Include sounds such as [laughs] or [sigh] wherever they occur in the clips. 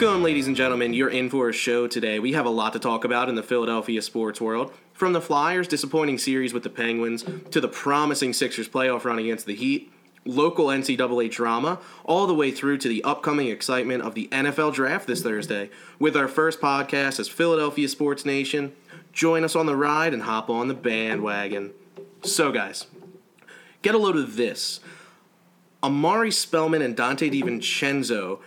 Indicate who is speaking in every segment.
Speaker 1: Welcome, ladies and gentlemen. You're in for a show today. We have a lot to talk about in the Philadelphia sports world. From the Flyers' disappointing series with the Penguins to the promising Sixers playoff run against the Heat, local NCAA drama, all the way through to the upcoming excitement of the NFL draft this Thursday. With our first podcast as Philadelphia Sports Nation, join us on the ride and hop on the bandwagon. So, guys, get a load of this. Omari Spellman and Donte DiVincenzo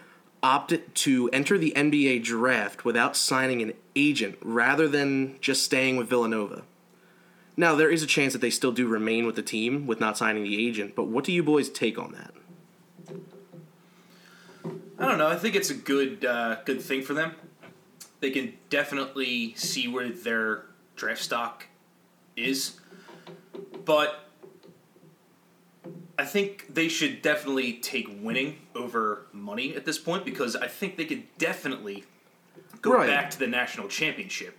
Speaker 1: opted to enter the NBA draft without signing an agent rather than just staying with Villanova. Now, there is a chance that they still do remain with the team with not signing the agent, but what do you boys take on that?
Speaker 2: I don't know. I think it's a good uh, good thing for them. They can definitely see where their draft stock is, but think they should definitely take winning over money at this point because I think they could definitely go
Speaker 1: Right.
Speaker 2: back to the national championship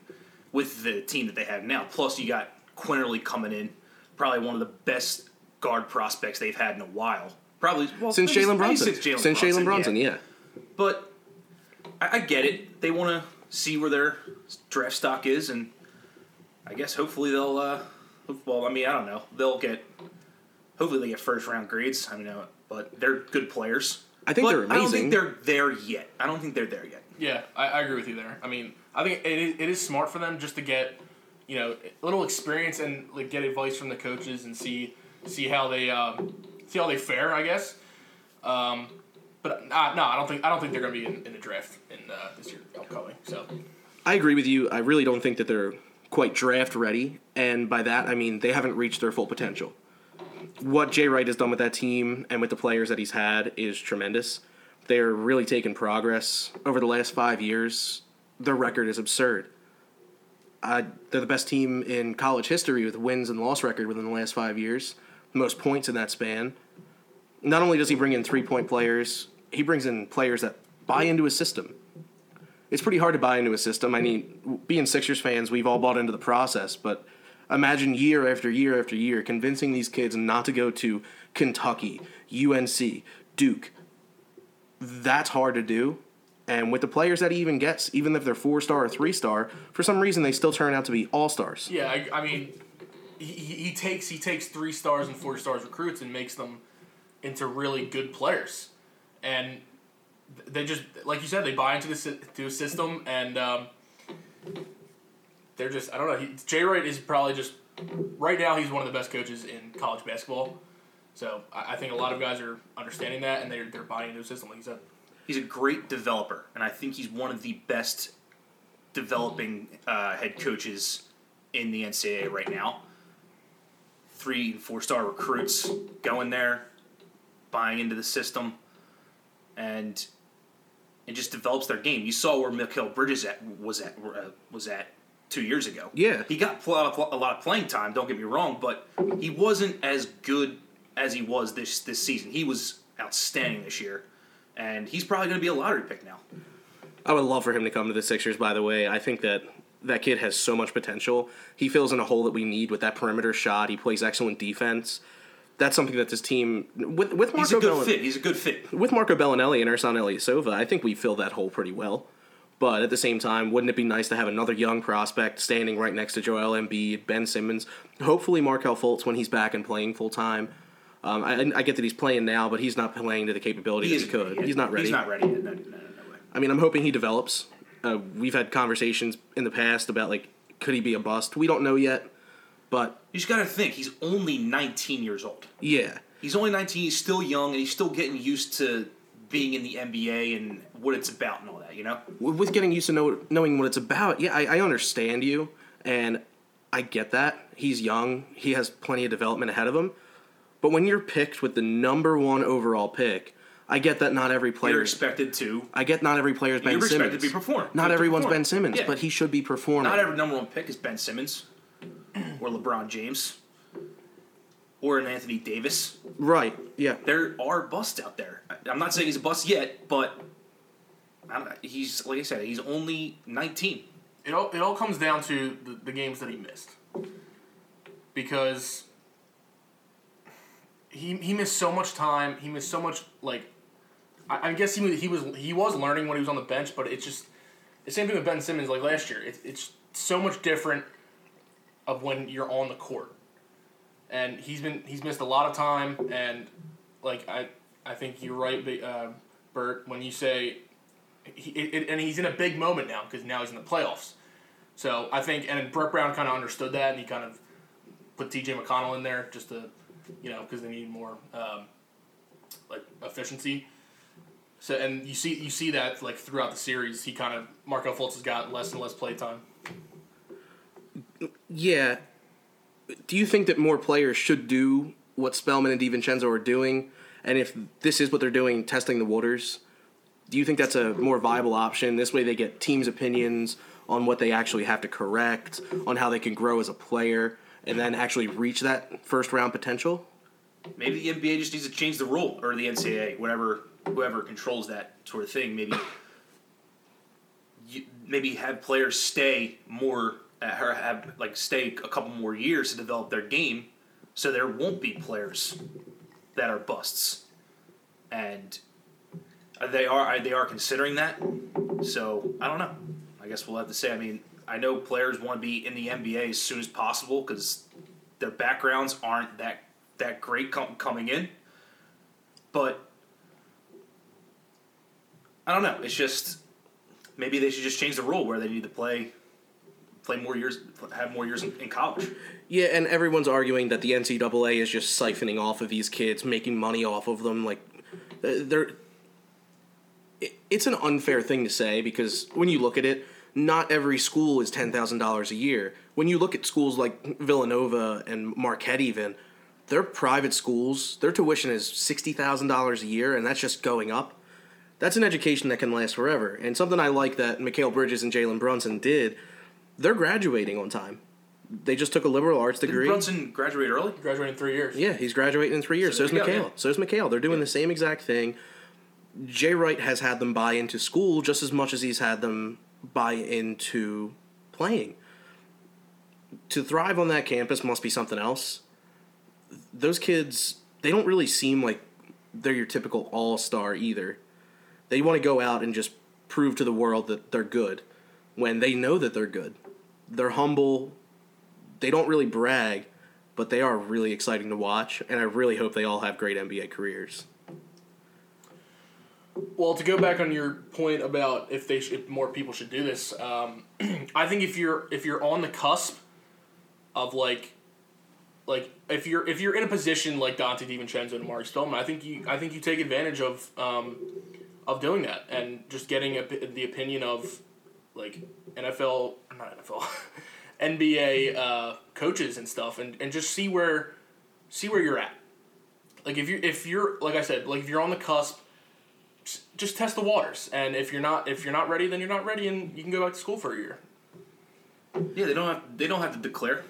Speaker 2: with the team that they have now. Plus, you got Quinerly coming in, probably one of the best guard prospects they've had in a while. Probably well,
Speaker 1: Since Jalen Brunson.
Speaker 2: Since Jalen
Speaker 1: Since Jalen
Speaker 2: Brunson,
Speaker 1: Brunson, yeah.
Speaker 2: but I, I get it. They want to see where their draft stock is, and I guess hopefully they'll. Uh, well, I mean, I don't know. They'll get. Hopefully they get first round grades. I mean, uh, but they're good players.
Speaker 1: I think
Speaker 2: But
Speaker 1: they're amazing.
Speaker 2: I don't think they're there yet. I don't think they're there yet.
Speaker 3: Yeah, I, I agree with you there. I mean, I think it is, it is smart for them just to get, you know, a little experience and like get advice from the coaches and see see how they um, see how they fare. I guess. Um, but uh, no, I don't think I don't think they're going to be in, in the draft in uh, this year upcoming. So
Speaker 1: I agree with you. I really don't think that they're quite draft ready, and by that I mean they haven't reached their full potential. What Jay Wright has done with that team and with the players that he's had is tremendous. They're really taking progress over the last five years. Their record is absurd. Uh, they're the best team in college history with wins and loss record within the last five years, most points in that span. Not only does he bring in three point players, he brings in players that buy into his system it's pretty hard to buy into a system. I mean, being Sixers fans, we've all bought into the process, but imagine year after year after year convincing these kids not to go to Kentucky, UNC, Duke. That's hard to do. And with the players that he even gets, even if they're four star or three star, for some reason they still turn out to be all stars.
Speaker 3: yeah, I, I mean, he, he takes he takes three stars and four stars recruits and makes them into really good players, and they just like you said they buy into the to a system and um, they're just I don't know. He, Jay Wright is probably just right now he's one of the best coaches in college basketball. So I, I think a lot of guys are understanding that and they're they're buying into the system like you said.
Speaker 2: He's a great developer, and I think he's one of the best developing uh, head coaches in the NCAA right now. Three and four star recruits going there, buying into the system, and it just develops their game. You saw where Mikal Bridges at, was at uh, was at two years ago.
Speaker 1: Yeah.
Speaker 2: he got a lot of playing time. Don't get me wrong, but he wasn't as good as he was this this season. He was outstanding this year, and he's probably going to be a lottery pick now.
Speaker 1: I would love for him to come to the Sixers, by the way. I think that that kid has so much potential. He fills in a hole that we need with that perimeter shot. He plays excellent defense. That's something that this team with with Marco
Speaker 2: He's a good
Speaker 1: Belli-
Speaker 2: fit. He's a good fit.
Speaker 1: with Marco Belinelli and Ersan Ilyasova, I think we fill that hole pretty well. But at the same time, wouldn't it be nice to have another young prospect standing right next to Joel Embiid, Ben Simmons, hopefully Markelle Fultz when he's back and playing full time. Um, I, I get that he's playing now, but he's not playing to the capability that he could. He's not ready.
Speaker 2: He's not ready. No, no, no, no way.
Speaker 1: I mean, I'm hoping he develops. Uh, we've had conversations in the past about like, could he be a bust? We don't know yet, but
Speaker 2: You just got to think. He's only 19 years old.
Speaker 1: yeah,
Speaker 2: He's only 19. He's still young, and he's still getting used to being in the NBA and what it's about and all that. You know.
Speaker 1: with getting used to know, knowing what it's about, yeah, I, I understand you, and I get that. He's young. He has plenty of development ahead of him. But when you're picked with the number one overall pick, I get that not every player.
Speaker 2: You're expected to.
Speaker 1: I get not every player is Ben
Speaker 2: You're expected
Speaker 1: Simmons.
Speaker 2: to be perform-
Speaker 1: Not everyone's
Speaker 2: perform.
Speaker 1: Ben Simmons,
Speaker 2: Yeah.
Speaker 1: but he should be performing.
Speaker 2: Not every number one pick is Ben Simmons or LeBron James or an Anthony Davis.
Speaker 1: right. Yeah.
Speaker 2: There are busts out there. I- I'm not saying he's a bust yet, but I don't, he's like I said, he's only 19.
Speaker 3: It all, it all comes down to the, the games that he missed. Because he, he missed so much time. He missed so much like I, I guess he was, he was he was learning when he was on the bench, but it's just the same thing with Ben Simmons like last year. It, it's so much different of when you're on the court. And he's been he's missed a lot of time and like I I think you're right uh, Bert when you say he, it, and he's in a big moment now because now he's in the playoffs. So I think, and Brett Brown kind of understood that, and he kind of put T.J. McConnell in there just to, you know, because they need more um, like efficiency. So and you see you see that like throughout the series, he kind of Markelle Fultz has got less and less play time.
Speaker 1: Yeah. Do you think that more players should do what Spellman and DiVincenzo are doing? And if this is what they're doing, testing the waters, do you think that's a more viable option? This way they get teams' opinions on what they actually have to correct, on how they can grow as a player, and then actually reach that first round potential?
Speaker 2: Maybe the NBA just needs to change the rule, or the NCAA, whatever, whoever controls that sort of thing. Maybe, you, maybe have players stay more, uh, or have like stay a couple more years to develop their game, so there won't be players that are busts, and they are they are considering that. So I don't know. I guess we'll have to say. I mean, I know players want to be in the NBA as soon as possible because their backgrounds aren't that that great com- coming in. But I don't know. It's just maybe they should just change the rule where they need to play play more years, have more years in, college.
Speaker 1: Yeah, and everyone's arguing that the NCAA is just siphoning off of these kids, making money off of them. Like, uh, they're. it- It's an unfair thing to say because when you look at it, not every school is ten thousand dollars a year. When you look at schools like Villanova and Marquette, even they're private schools. Their tuition is sixty thousand dollars a year, and that's just going up. That's an education that can last forever. And something I like that Mikal Bridges and Jalen Brunson did, they're graduating on time. They just took a liberal arts
Speaker 2: Did
Speaker 1: degree.
Speaker 2: Brunson graduate early?
Speaker 3: Graduated in three years.
Speaker 1: Yeah, he's graduating in three years.
Speaker 2: So
Speaker 1: So,
Speaker 2: there
Speaker 1: is
Speaker 2: go,
Speaker 1: Mikal.
Speaker 2: yeah.
Speaker 1: So is Mikal. They're doing the same exact thing. Jay Wright has had them buy into school just as much as he's had them buy into playing. To thrive on that campus must be something else. Those kids, they don't really seem like they're your typical all star either. They want to go out and just prove to the world that they're good when they know that they're good. They're humble. They don't really brag, but they are really exciting to watch, and I really hope they all have great NBA careers.
Speaker 3: Well, to go back on your point about if they sh- if more people should do this, um, [clears throat] I think if you're if you're on the cusp of like like if you're if you're in a position like Donte DiVincenzo and Mark Spellman, I think you I think you take advantage of um, of doing that and just getting a, the opinion of like NFL not NFL NBA uh, coaches and stuff and, and just see where see where you're at. Like if you if you're like I said like if you're on the cusp s- just test the waters and if you're not if you're not ready then you're not ready and you can go back to school for a year
Speaker 2: Yeah, they don't have they don't have to declare.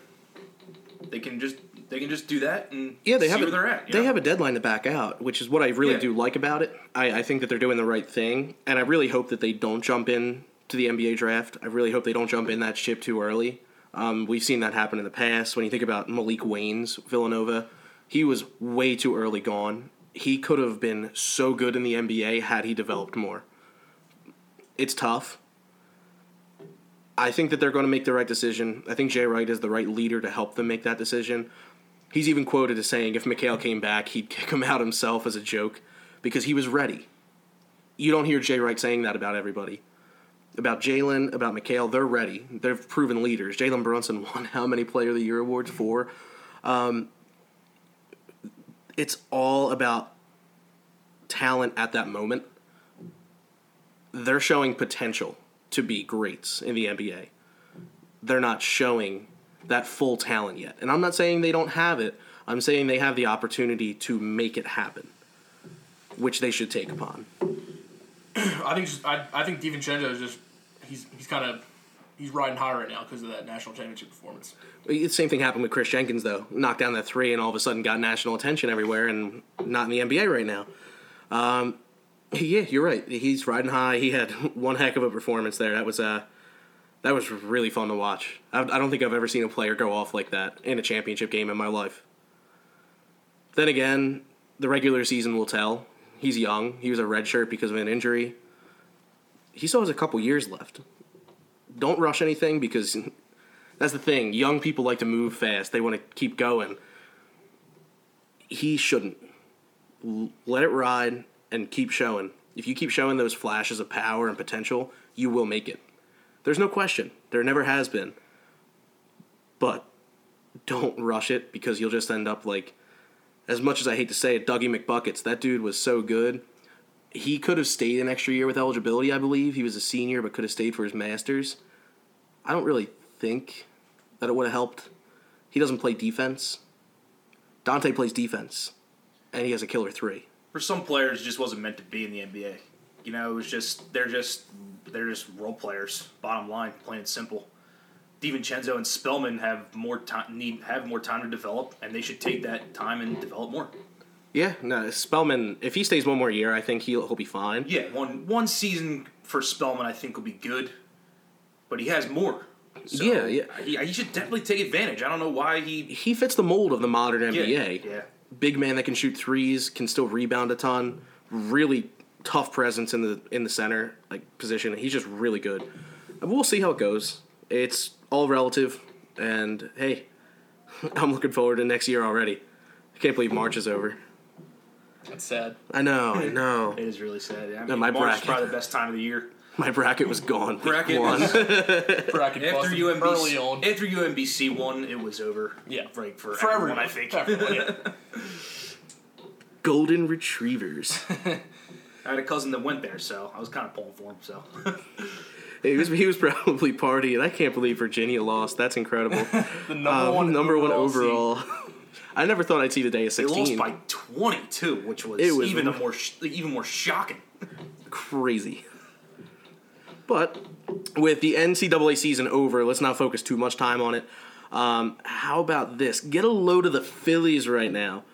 Speaker 2: They can just they can just do that and
Speaker 1: Yeah, they
Speaker 2: see
Speaker 1: have
Speaker 2: where
Speaker 1: a,
Speaker 2: they're at.
Speaker 1: They
Speaker 2: know?
Speaker 1: have a deadline to back out, which is what I really
Speaker 2: Yeah.
Speaker 1: do like about it. I, I think that they're doing the right thing, and I really hope that they don't jump in to the NBA draft. I really hope they don't jump in that ship too early. Um, we've seen that happen in the past. When you think about Maalik Wayns Villanova, he was way too early gone. He could have been so good in the NBA had he developed more. It's tough. I think that they're going to make the right decision. I think Jay Wright is the right leader to help them make that decision. He's even quoted as saying if Mikal came back, he'd kick him out himself as a joke because he was ready. You don't hear Jay Wright saying that about everybody. About Jalen, about Mikal, they're ready. They're proven leaders. Jalen Brunson [laughs] won how many Player of the Year awards for? Um, it's all about talent at that moment. They're showing potential to be greats in the NBA. They're not showing that full talent yet. And I'm not saying they don't have it. I'm saying they have the opportunity to make it happen. which they should take upon. [clears throat]
Speaker 3: I think just, I, I think DiVincenzo is just he's he's kind of he's riding high right now because of that national championship performance.
Speaker 1: The same thing happened with Kris Jenkins, though. Knocked down that three, and all of a sudden got national attention everywhere, and not in the NBA right now. Um, yeah, you're right. He's riding high. He had [laughs] one heck of a performance there. That was uh, that was really fun to watch. I, I don't think I've ever seen a player go off like that in a championship game in my life. Then again, the regular season will tell. He's young. He was a redshirt because of an injury. He still has a couple years left. Don't rush anything because [laughs] that's the thing. Young people like to move fast. They want to keep going. He shouldn't. Let it ride and keep showing. If you keep showing those flashes of power and potential, you will make it. There's no question. There never has been. But don't rush it because you'll just end up like, as much as I hate to say it, Dougie McBuckets. That dude was so good. He could have stayed an extra year with eligibility, I believe. He was a senior, but could have stayed for his master's. I don't really think that it would have helped. He doesn't play defense. Donte plays defense, and he has a killer three.
Speaker 2: For some players, it just wasn't meant to be in the NBA. You know, it was just they're just they're just role players. Bottom line, plain and simple. DiVincenzo and Spellman have more time need have more time to develop, and they should take that time and develop more.
Speaker 1: Yeah, no, Spellman. If he stays one more year, I think he'll he'll be fine.
Speaker 2: Yeah, one one season for Spellman, I think will be good, but he has more. So
Speaker 1: Yeah, yeah.
Speaker 2: He, he should definitely take advantage. I don't know why he.
Speaker 1: He fits the mold of the modern
Speaker 2: Yeah,
Speaker 1: NBA.
Speaker 2: yeah.
Speaker 1: Big man that can shoot threes, can still rebound a ton. Really tough presence in the in the center like position. He's just really good. We'll see how it goes. It's all relative, and hey, [laughs] I'm looking forward to next year already. I can't believe March is over.
Speaker 3: That's sad.
Speaker 1: I know, I [laughs] know.
Speaker 2: It is really sad. I mean,
Speaker 1: my
Speaker 2: March
Speaker 1: bracket.
Speaker 2: is probably the best time of the year. [laughs]
Speaker 1: My bracket was gone.
Speaker 2: Bracket
Speaker 1: one.
Speaker 3: Bracket
Speaker 2: After UMBC,
Speaker 3: early on.
Speaker 2: after UMBC won, it was over.
Speaker 3: Yeah.
Speaker 2: right for,
Speaker 3: For
Speaker 2: everyone,
Speaker 3: everyone,
Speaker 2: I think.
Speaker 3: Everyone, yeah.
Speaker 1: Golden Retrievers.
Speaker 2: I had a cousin that went there, so I was kind of pulling for him. So [laughs]
Speaker 1: he was he was probably partying. I can't believe Virginia lost. That's incredible. [laughs]
Speaker 3: The number
Speaker 1: Um,
Speaker 3: one
Speaker 1: number one
Speaker 3: overall
Speaker 1: overall. [laughs] I never thought I'd see the day of
Speaker 2: they
Speaker 1: sixteen.
Speaker 2: lost by twenty two, which was,
Speaker 1: was-
Speaker 2: even a more even more shocking.
Speaker 1: Crazy. But with the NCAA season over, let's not focus too much time on it. Um, how about this? Get a load of the Phillies right now.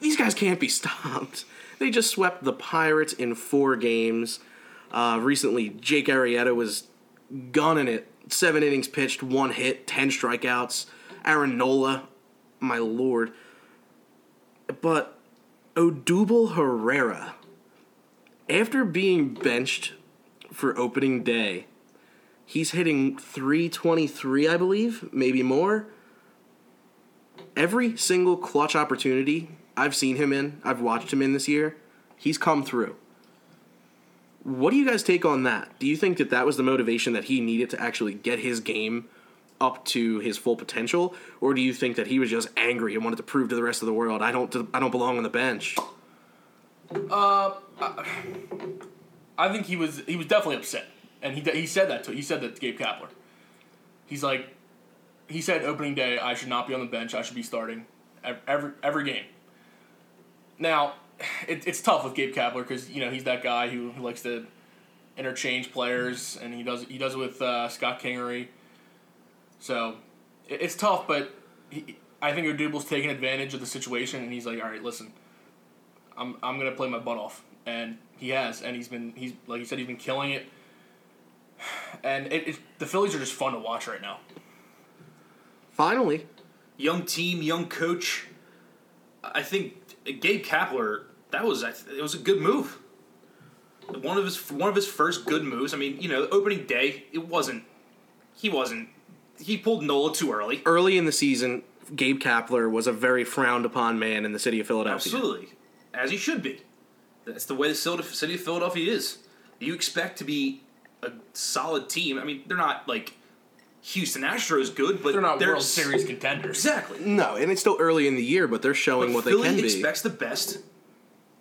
Speaker 1: These guys can't be stopped. They just swept the Pirates in four games. Uh, recently, Jake Arrieta was gunning it. Seven innings pitched, one hit, ten strikeouts. Aaron Nola, my lord. But Odubel Herrera, after being benched for opening day, he's hitting 323, I believe, maybe more. Every single clutch opportunity I've seen him in, I've watched him in this year, he's come through. What do you guys take on that? Do you think that that was the motivation that he needed to actually get his game up to his full potential, or do you think that he was just angry and wanted to prove to the rest of the world I don't I don't belong on the bench?
Speaker 3: Uh, I think he was he was definitely upset, and he he said that to he said that to Gabe Kapler. He's like, he said opening day I should not be on the bench. I should be starting ev- every every game. Now, it, it's tough with Gabe Kapler because you know he's that guy who, who likes to interchange players, and he does he does it with uh, Scott Kingery. So it, it's tough, but he, I think Odubel's taking advantage of the situation, and he's like, all right, listen, I'm I'm gonna play my butt off, and he has, and he's been he's like you said he's been killing it, and it, it the Phillies are just fun to watch right now.
Speaker 1: Finally,
Speaker 2: Young team, young coach. I think Gabe Kapler. That was it was a good move. One of his one of his first good moves. I mean, you know, opening day it wasn't. He wasn't. He pulled Nola too early.
Speaker 1: early in the season, Gabe Kapler was a very frowned upon man in the city of Philadelphia.
Speaker 2: Absolutely, as he should be. That's the way the city of Philadelphia is. You expect to be a solid team. I mean, they're not like Houston Astros good, but
Speaker 3: They're not World
Speaker 2: s-
Speaker 3: Series contenders.
Speaker 2: Exactly.
Speaker 1: No, and it's still early in the year, but they're showing
Speaker 2: But
Speaker 1: what
Speaker 2: Philly
Speaker 1: they can be.
Speaker 2: expects the best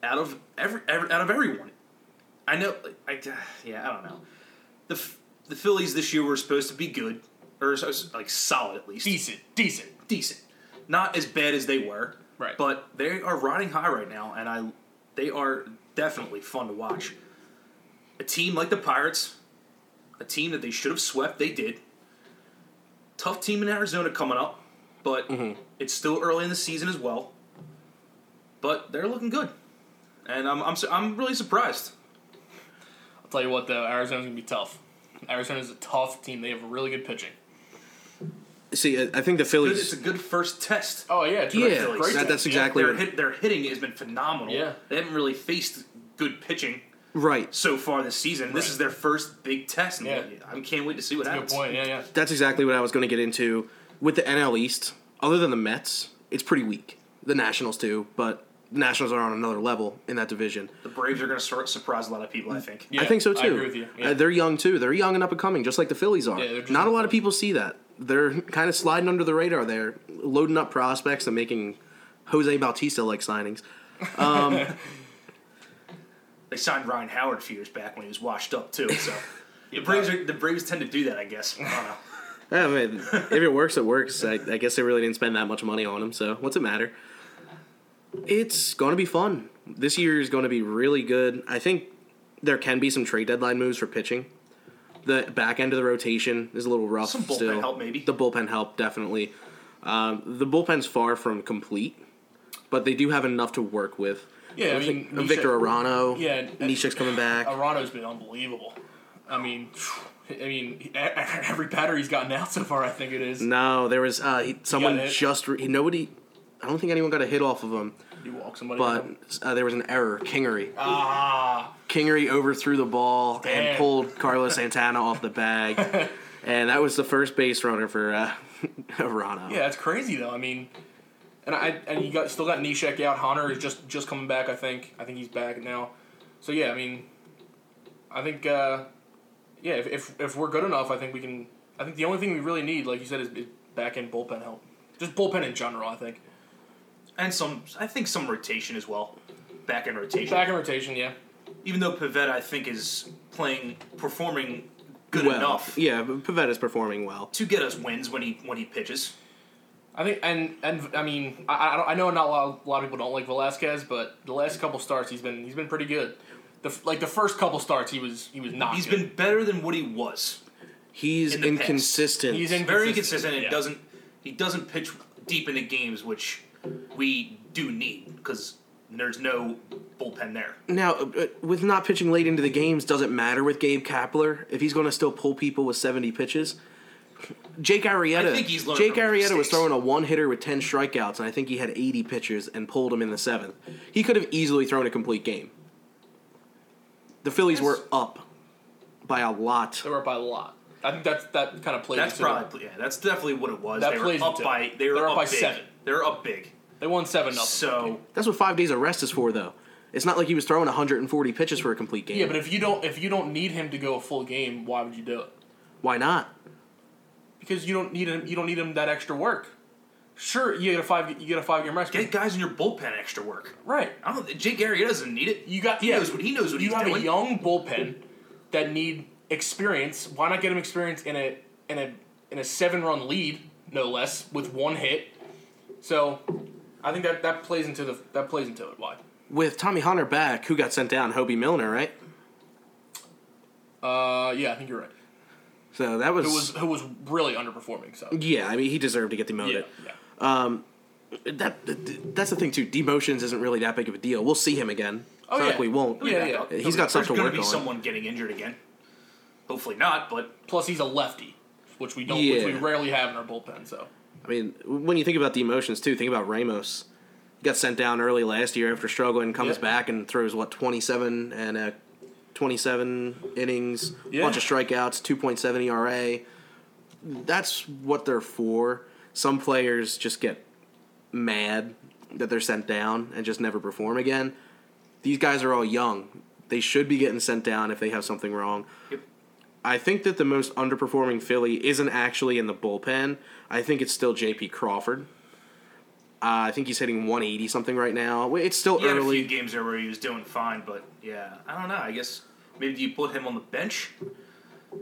Speaker 2: out of every, every out of everyone. I know. I, yeah, I don't know. The the Phillies this year were supposed to be good, or like solid at least,
Speaker 3: Decent, decent.
Speaker 2: decent. Not as bad as they were,
Speaker 3: Right.
Speaker 2: But they are riding high right now, and I They are definitely fun to watch. A team like the Pirates, a team that they should have swept, they did. Tough team in Arizona coming up, but mm-hmm. it's still early in the season as well. But they're looking good, and I'm I'm, su- I'm really surprised.
Speaker 3: I'll tell you what, though, Arizona's gonna be tough. Arizona's a tough team. They have really good pitching.
Speaker 1: See, I I think the Phillies.
Speaker 2: It's a good first test.
Speaker 3: Oh yeah, it's
Speaker 1: Yeah,
Speaker 3: great.
Speaker 1: that-
Speaker 3: great.
Speaker 1: that's
Speaker 3: team.
Speaker 1: exactly
Speaker 2: their
Speaker 1: what-
Speaker 2: hit, their hitting has been phenomenal.
Speaker 3: Yeah.
Speaker 2: they haven't really faced good pitching
Speaker 1: right.
Speaker 2: so far this season. This is their first big test. And
Speaker 3: Yeah.
Speaker 2: I can't wait to see what
Speaker 3: Good
Speaker 2: happens.
Speaker 3: point. Yeah, yeah.
Speaker 1: That's exactly what I was going to get into with the NL East. Other than the Mets, it's pretty weak. The Nationals too, but the Nationals are on another level in that division.
Speaker 2: The Braves are going to surprise a lot of people. I think.
Speaker 3: Yeah,
Speaker 1: I think so too.
Speaker 3: I agree with you. Yeah.
Speaker 1: Uh, they're young too. They're young and up and coming, just like the Phillies are.
Speaker 3: Yeah,
Speaker 1: Not a lot of people see that. They're kind of sliding under the radar. They're loading up prospects and making Jose Bautista like signings. [laughs]
Speaker 2: They signed Ryan Howard a few years back when he was washed up too. So [laughs] the Braves are, the Braves tend to do that. I guess. I don't know. [laughs]
Speaker 1: Yeah, I mean, if it works, it works. I, I guess they really didn't spend that much money on him, so what's it matter? It's going to be fun. This year is going to be really good. I think there can be some trade deadline moves for pitching. The back end of the rotation is a little rough.
Speaker 2: Some bullpen
Speaker 1: still.
Speaker 2: help, maybe.
Speaker 1: The bullpen help definitely. Um, the bullpen's far from complete, but they do have enough to work with.
Speaker 3: Yeah, I mean, Neshek-
Speaker 1: Victor Arano.
Speaker 3: Yeah,
Speaker 1: Neshek's coming back.
Speaker 3: Arano's been unbelievable. I mean, I mean, [laughs] every batter he's gotten out so far, I think it is.
Speaker 1: No, there was uh, he, someone just re- nobody. I don't think anyone got a hit off of him.
Speaker 3: You walk somebody.
Speaker 1: but uh, there was an error. Kingery.
Speaker 3: ah,
Speaker 1: Kingery overthrew the ball and pulled Carlos Santana off the bag, [laughs] and that was the first base runner for uh, [laughs] Rano.
Speaker 3: yeah, that's crazy though. I mean, and I and you got still got Neshek out. Hunter is just just coming back. I think. I think he's back now. So yeah, I mean, I think uh, yeah, if, if if we're good enough, I think we can. I think the only thing we really need, like you said, is, is back end bullpen help. Just bullpen in general, I think.
Speaker 2: And some, I think some rotation as well. Back end rotation.
Speaker 3: Back in rotation, yeah.
Speaker 2: Even though Pivetta, I think, is playing, performing good
Speaker 1: well,
Speaker 2: enough
Speaker 1: Yeah, but Pivetta's performing well.
Speaker 2: to get us wins when he when he pitches.
Speaker 3: I think, and and I mean, I I, don't, I know not a lot, a lot of people don't like Velasquez, but the last couple starts he's been he's been pretty good. The like the first couple starts he was he was not.
Speaker 2: He's
Speaker 3: good.
Speaker 2: been better than what he was.
Speaker 1: He's
Speaker 2: In the past.
Speaker 1: inconsistent.
Speaker 3: He's in-
Speaker 2: Very
Speaker 3: Inconsistent,
Speaker 2: inconsistent. and
Speaker 3: yeah.
Speaker 2: doesn't he doesn't pitch deep into games, which we do need because there's no bullpen there.
Speaker 1: now, uh, with not pitching late into the games, doesn't matter with Gabe Kapler if he's going to still pull people with seventy pitches. Jake Arrieta.
Speaker 2: I think he's
Speaker 1: Jake Arrieta was throwing a one hitter with ten strikeouts, and I think he had eighty pitches and pulled him in the seventh. He could have easily thrown a complete game. The Phillies
Speaker 2: Yes.
Speaker 1: were up by a lot.
Speaker 3: They were up by a lot. I think that's that kind of plays.
Speaker 2: That's
Speaker 3: into it.
Speaker 2: probably yeah. That's definitely what it was.
Speaker 3: That
Speaker 2: they were up
Speaker 3: into it.
Speaker 2: by they were
Speaker 3: up
Speaker 2: up
Speaker 3: by
Speaker 2: big.
Speaker 3: seven.
Speaker 2: They were up big.
Speaker 3: They won seven nothing.
Speaker 2: So
Speaker 1: That's what five days of rest is for, though. It's not like he was throwing 140 pitches for a complete game.
Speaker 3: yeah, but if you don't if you don't need him to go a full game, why would you do it?
Speaker 1: why not?
Speaker 3: Because you don't need him. You don't need him that extra work. Sure, you get a five. You get a five game rest.
Speaker 2: get guys in your bullpen extra work.
Speaker 3: right.
Speaker 2: I don't. Jake Arrieta doesn't need it.
Speaker 3: You got
Speaker 2: he
Speaker 3: yeah,
Speaker 2: knows what he knows what
Speaker 3: you
Speaker 2: he's
Speaker 3: have
Speaker 2: doing.
Speaker 3: a young bullpen that need experience. Why not get him experience in a in a in a seven run lead, no less, with one hit? So, I think that that plays into the that plays into it. Why?
Speaker 1: With Tommy Hunter back, who got sent down? Hoby Milner, right?
Speaker 3: Uh, yeah, I think you're right.
Speaker 1: So that was,
Speaker 3: Who was who was really underperforming? So
Speaker 1: yeah. I mean, he deserved to get demoted.
Speaker 3: yeah.
Speaker 1: That, that that's the thing too. Demotions isn't really that big of a deal. We'll see him again.
Speaker 3: Oh, yeah.
Speaker 1: like we won't.
Speaker 3: Yeah, yeah.
Speaker 1: He's got stuff
Speaker 2: There's
Speaker 1: to
Speaker 2: gonna
Speaker 1: work
Speaker 2: be
Speaker 1: on.
Speaker 2: someone getting injured again. Hopefully not, but
Speaker 3: Plus, he's a lefty, which we don't, which we rarely have in our bullpen. So
Speaker 1: I mean, when you think about the emotions too, think about Ramos. He got sent down early last year after struggling, comes
Speaker 3: Yeah.
Speaker 1: back and throws what 27 and uh, 27 innings,
Speaker 3: Yeah.
Speaker 1: bunch of strikeouts, 2.7 ERA. That's what they're for. Some players just get mad that they're sent down and just never perform again. These guys are all young. They should be getting sent down if they have something wrong.
Speaker 2: Yep.
Speaker 1: I think that the most underperforming Philly isn't actually in the bullpen. I think it's still J.P. Crawford. Uh, I think he's hitting 180 something right now. It's still
Speaker 2: he had a few
Speaker 1: early.
Speaker 2: games there where he was doing fine. But yeah, I don't know. I guess maybe you put him on the bench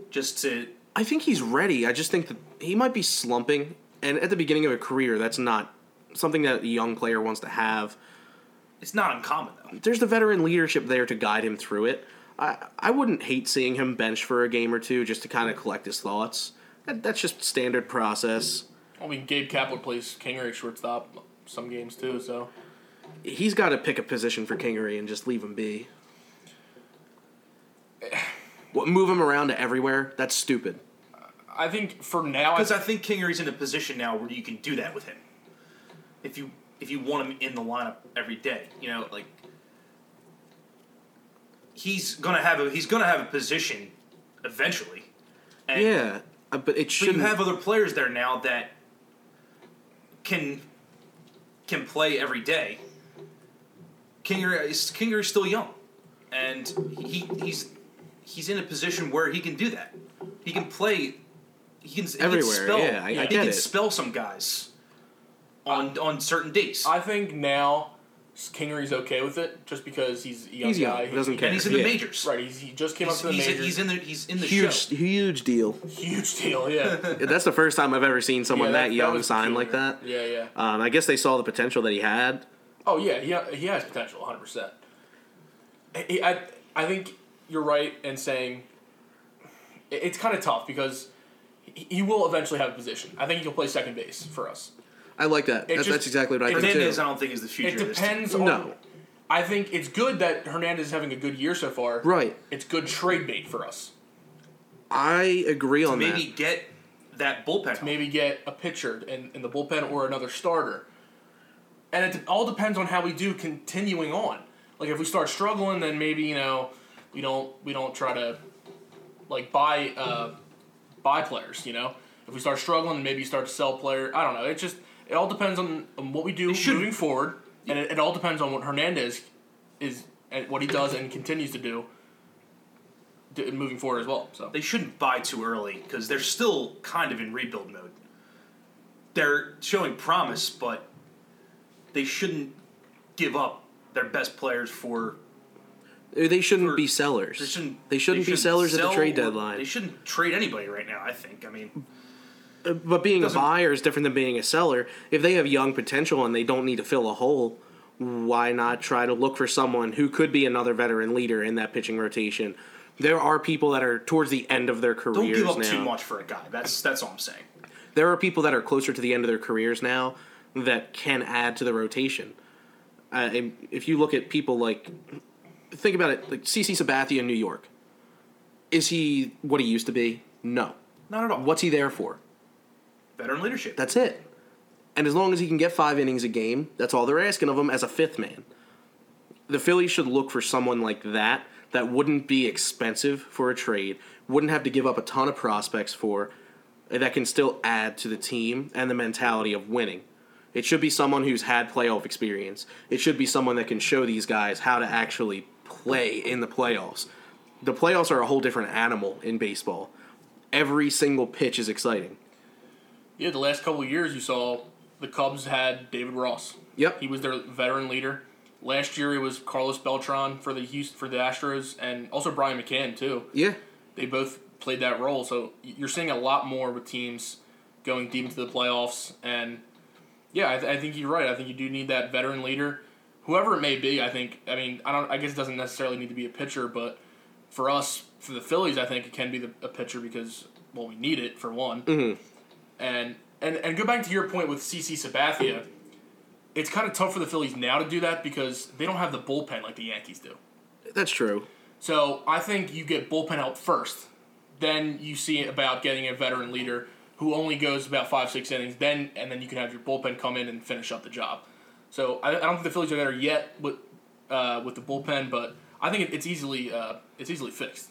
Speaker 2: just to
Speaker 1: I think he's ready. I just think that he might be slumping. And at the beginning of a career, that's not something that a young player wants to have.
Speaker 2: It's not uncommon though.
Speaker 1: there's the veteran leadership there to guide him through it. I I wouldn't hate seeing him bench for a game or two just to kind of collect his thoughts. That, that's just standard process.
Speaker 3: I mean, Gabe Kapler plays Kingery shortstop some games too, so
Speaker 1: He's got to pick a position for Kingery and just leave him be. [sighs] What, move him around to everywhere? That's stupid.
Speaker 3: I think for now, I,
Speaker 2: Because I think Kingery's in a position now where you can do that with him. If you if you want him in the lineup every day, you know, like he's gonna have a he's gonna have a position eventually. And
Speaker 1: Yeah, uh, but it shouldn't.
Speaker 2: you have other players there now that can can play every day. Kinger is Kinger's still young, and he he's he's in a position where he can do that. He can play. He can he
Speaker 1: Everywhere,
Speaker 2: Can spell,
Speaker 1: yeah, I- I
Speaker 2: he
Speaker 1: get
Speaker 2: can
Speaker 1: it.
Speaker 2: spell some guys on on certain days.
Speaker 3: I think now Kingery's okay with it just because he's a young
Speaker 1: He's young,
Speaker 3: guy.
Speaker 1: doesn't care.
Speaker 2: and he's in the
Speaker 1: yeah.
Speaker 2: majors.
Speaker 3: Right, he's, he just came up to the
Speaker 2: he's,
Speaker 3: majors.
Speaker 2: he's in the he's in the
Speaker 1: huge,
Speaker 2: show.
Speaker 1: huge deal.
Speaker 3: Huge deal, yeah. [laughs]
Speaker 1: That's the first time I've ever seen someone
Speaker 3: Yeah,
Speaker 1: that, young
Speaker 3: was
Speaker 1: sign like that.
Speaker 3: Yeah, yeah.
Speaker 1: Um, I guess they saw the potential that he had.
Speaker 3: Oh yeah, he, ha- he has potential, hundred percent. I I think you're right in saying it- it's kind of tough because he, he will eventually have a position. I think he'll play second base for us.
Speaker 1: I like that. That's,
Speaker 3: just-
Speaker 1: that's exactly what I
Speaker 3: it
Speaker 1: think
Speaker 2: Hernandez,
Speaker 1: too.
Speaker 2: I don't think is the future.
Speaker 3: It
Speaker 2: of this team.
Speaker 3: depends on.
Speaker 1: No.
Speaker 3: I think it's good that Hernandez is having a good year so far.
Speaker 1: Right.
Speaker 3: It's good trade bait for us.
Speaker 1: I agree on
Speaker 2: Maybe
Speaker 1: that.
Speaker 2: Maybe get that bullpen.
Speaker 3: Maybe get a pitcher in, in the bullpen or another starter. And it all depends on how we do continuing on. Like if we start struggling, then maybe you know we don't we don't try to like buy uh, buy players. You know, if we start struggling, then maybe start to sell player. I don't know. It just it all depends on, on what we do moving forward, and it, it all depends on what Hernandez is and what he does and continues to do. d- Moving forward as well, so
Speaker 2: they shouldn't buy too early because they're still kind of in rebuild mode. They're showing promise, but they shouldn't give up their best players for.
Speaker 1: They shouldn't
Speaker 2: for-
Speaker 1: be sellers.
Speaker 2: They shouldn't.
Speaker 1: They shouldn't be sellers at the trade
Speaker 2: or-
Speaker 1: deadline.
Speaker 2: They shouldn't trade anybody right now. I think. I mean,
Speaker 1: But being a buyer is different than being a seller. If they have young potential and they don't need to fill a hole, why not try to look for someone who could be another veteran leader in that pitching rotation? There are people that are towards the end of their careers.
Speaker 2: don't give up
Speaker 1: now.
Speaker 2: too much for a guy. That's that's all I'm saying.
Speaker 1: There are people that are closer to the end of their careers now that can add to the rotation. Uh, if you look at people like, think about it, like CC Sabathia in New York. Is he what he used to be? No.
Speaker 2: Not at all.
Speaker 1: What's he there for?
Speaker 2: Veteran leadership?
Speaker 1: That's it. And as long as he can get five innings a game, that's all they're asking of him as a fifth man. The Phillies should look for someone like that that wouldn't be expensive for a trade, wouldn't have to give up a ton of prospects for, that can still add to the team and the mentality of winning. It should be someone who's had playoff experience. It should be someone that can show these guys how to actually play in the playoffs. The playoffs are a whole different animal in baseball. Every single pitch is exciting.
Speaker 3: Yeah, the last couple of years you saw the Cubs had David Ross.
Speaker 1: Yep.
Speaker 3: He was their veteran leader. Last year it was Carlos Beltran for the Houston for the Astros and also Brian McCann too.
Speaker 1: Yeah.
Speaker 3: They both played that role. So you're seeing a lot more with teams going deep into the playoffs and yeah, I, th- I think you're right. I think you do need that veteran leader, whoever it may be. I think. I mean, I don't. I guess it doesn't necessarily need to be a pitcher, but for us, for the Phillies, I think it can be the, a pitcher because well, we need it for one.
Speaker 1: Mm-hmm.
Speaker 3: And and and go back to your point with CC Sabathia. It's kind of tough for the Phillies now to do that because they don't have the bullpen like the Yankees do.
Speaker 1: That's true.
Speaker 3: So I think you get bullpen help first, then you see about getting a veteran leader who only goes about five six innings. Then and then you can have your bullpen come in and finish up the job. So I, I don't think the Phillies are there yet with uh, with the bullpen, but I think it, it's easily uh, it's easily fixed.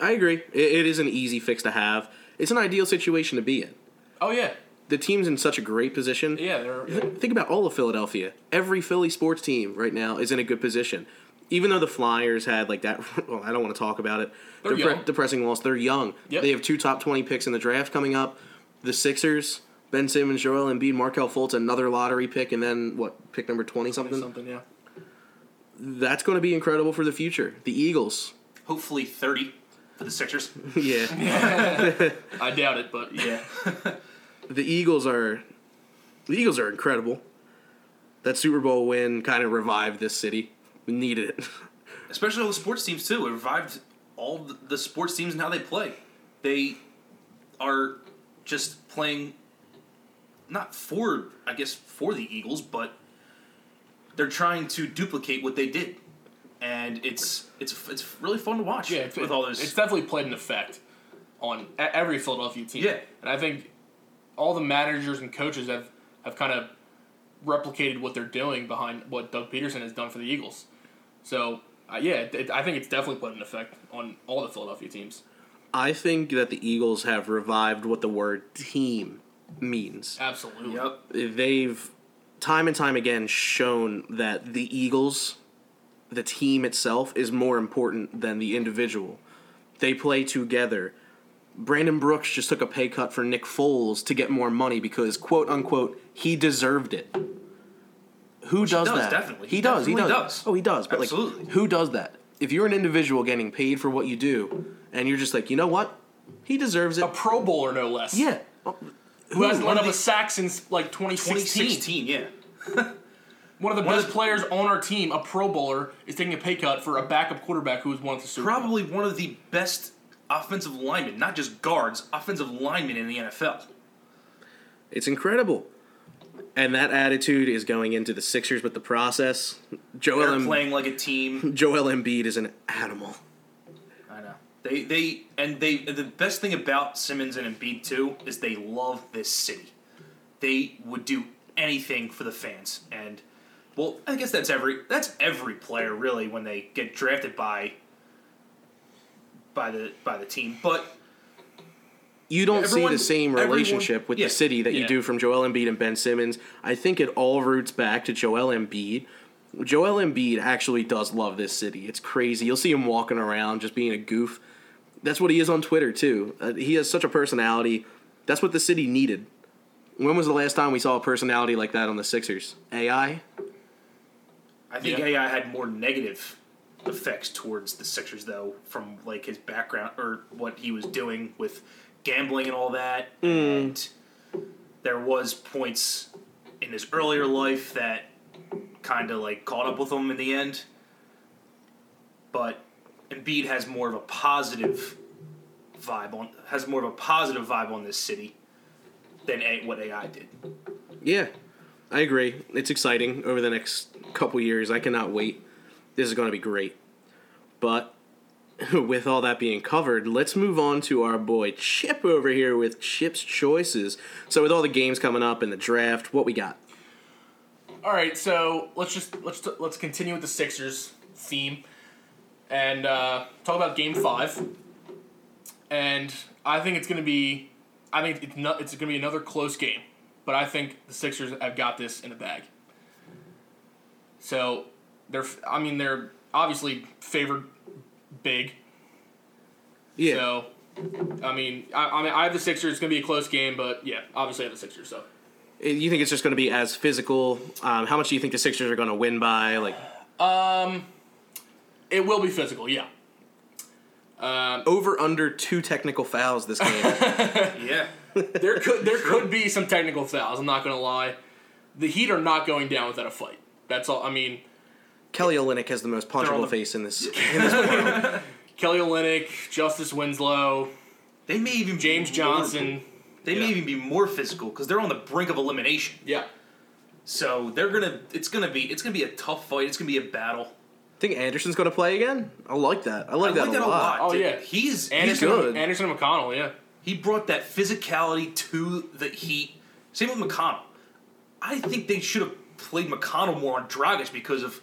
Speaker 1: I agree. It, it is an easy fix to have. It's an ideal situation to be in.
Speaker 3: Oh yeah,
Speaker 1: The team's in such a great position.
Speaker 3: yeah. They're,
Speaker 1: Think about all of Philadelphia. Every Philly sports team right now is in a good position. Even though the Flyers had like that, [laughs] well, I don't want to talk about it.
Speaker 3: They're
Speaker 1: Depre-
Speaker 3: young.
Speaker 1: Depressing loss. They're young.
Speaker 3: Yep.
Speaker 1: They have two top twenty picks in the draft coming up. The Sixers, Ben Simmons, Joel Embiid, Markelle Fultz, another lottery pick, and then what? Pick number twenty something.
Speaker 3: something yeah.
Speaker 1: That's going to be incredible for the future. The Eagles.
Speaker 2: Hopefully thirty for the Sixers. [laughs]
Speaker 1: yeah. [laughs]
Speaker 3: I doubt it, but
Speaker 2: Yeah.
Speaker 1: The Eagles are the Eagles are incredible. That Super Bowl win kind of revived this city. We needed it. [laughs]
Speaker 2: especially all the sports teams too. It revived all the, the sports teams and how they play. They are just playing not for I guess for the Eagles, but they're trying to duplicate what they did, and it's it's it's really fun to watch.
Speaker 3: Yeah, it's,
Speaker 2: with all those.
Speaker 3: it's definitely played an effect on every Philadelphia team.
Speaker 2: Yeah.
Speaker 3: and I think all the managers and coaches have have kind of replicated what they're doing behind what Doug Pederson has done for the Eagles. So uh, yeah, it, it- I think it's definitely put an effect on all the Philadelphia teams.
Speaker 1: I think that the Eagles have revived what the word team means.
Speaker 3: Absolutely.
Speaker 2: yep.
Speaker 1: They've time and time again shown that the Eagles, the team itself, is more important than the individual. They play together. Brandon Brooks just took a pay cut for Nick Foles to get more money because, quote unquote, he deserved it. Who does,
Speaker 2: does,
Speaker 1: that?
Speaker 2: definitely.
Speaker 1: He,
Speaker 2: He
Speaker 1: does. He does.
Speaker 2: does.
Speaker 1: Oh, he does. But
Speaker 2: Absolutely.
Speaker 1: like, who does that? If you're an individual getting paid for what you do, and you're just like, you know what, he deserves it.
Speaker 3: A Pro Bowler, no less.
Speaker 1: Yeah.
Speaker 3: Who hasn't
Speaker 2: One of the-
Speaker 3: sack since like 2016.
Speaker 2: 2016, yeah. [laughs]
Speaker 3: One of the
Speaker 2: One of
Speaker 3: best
Speaker 2: the-
Speaker 3: players on our team, a Pro Bowler, is taking a pay cut for a backup quarterback who was one of the Super Bowl.
Speaker 2: Probably one of the best offensive linemen, not just guards, offensive linemen in the NFL.
Speaker 1: It's incredible. And that attitude is going into the Sixers with the process. Joel,
Speaker 2: They're
Speaker 1: Em-
Speaker 2: playing like a team. [laughs]
Speaker 1: Joel Embiid is an animal.
Speaker 2: I know. They they and they the best thing about Simmons and Embiid too is they love this city. They would do anything for the fans, and well, I guess that's every that's every player really when they get drafted by by the by the team. But
Speaker 1: You don't
Speaker 2: Everyone-
Speaker 1: see the same
Speaker 2: everyone-
Speaker 1: relationship with
Speaker 2: yeah,
Speaker 1: the city that you do from Joel Embiid and Ben Simmons. I think it all roots back to Joel Embiid. Joel Embiid actually does love this city. It's crazy. You'll see him walking around just being a goof. That's what he is on Twitter too. Uh, he has such a personality. That's what the city needed. When was the last time we saw a personality like that on the Sixers? AI?
Speaker 2: I think
Speaker 3: Yeah.
Speaker 2: AI had more negative effects towards the Sixers though, from like his background or what he was doing with gambling and all that. Hmm. And there was points in his earlier life that kind of like caught up with him in the end. But Embiid has more of a positive vibe on has more of a positive vibe on this city than a, what AI did.
Speaker 1: Yeah, I agree. It's exciting over the next couple years. I cannot wait. This is going to be great. But [laughs] with all that being covered, let's move on to our boy Chip over here with Chip's choices. So with all the games coming up in the draft, what we got?
Speaker 3: All right, so let's just let's let's continue with the Sixers theme and uh, talk about Game Five. And I think it's going to be, I think it's not, it's going to be another close game, but I think the Sixers have got this in the bag. So they're, I mean, they're obviously favored big.
Speaker 1: Yeah,
Speaker 3: So, I mean, I, I mean, I have the Sixers. It's going to be a close game, but yeah, obviously I have the Sixers. So.
Speaker 1: you think it's just going to be as physical? Um, how much do you think the Sixers are going to win by? Like um,
Speaker 3: It will be physical, yeah.
Speaker 1: over under two technical fouls this game. [laughs]
Speaker 2: Yeah.
Speaker 3: There could there could be some technical fouls. I'm not gonna lie. The Heat are not going down without a fight. That's all. I mean,
Speaker 1: Kelly Olynyk has the most punchable
Speaker 2: the-
Speaker 1: face in this. [laughs] In this world. [laughs]
Speaker 3: Kelly Olynyk, Justice Winslow,
Speaker 2: They may even be
Speaker 3: James
Speaker 2: more-
Speaker 3: Johnson.
Speaker 2: They may even be more physical because they're on the brink of elimination.
Speaker 3: Yeah.
Speaker 2: So they're gonna. It's gonna be. It's gonna be a tough fight. It's gonna be a battle.
Speaker 1: think Anderson's going to play again? I like that. I like,
Speaker 2: I
Speaker 1: that,
Speaker 2: like
Speaker 1: a
Speaker 2: that a
Speaker 1: lot.
Speaker 2: lot.
Speaker 3: Oh,
Speaker 2: dude.
Speaker 3: yeah.
Speaker 2: He's
Speaker 3: Anderson,
Speaker 2: he's
Speaker 1: good.
Speaker 3: Anderson and McConnell. Yeah.
Speaker 2: He brought that physicality to the Heat. Same with McConnell. I think they should have played McConnell more on Dragic because of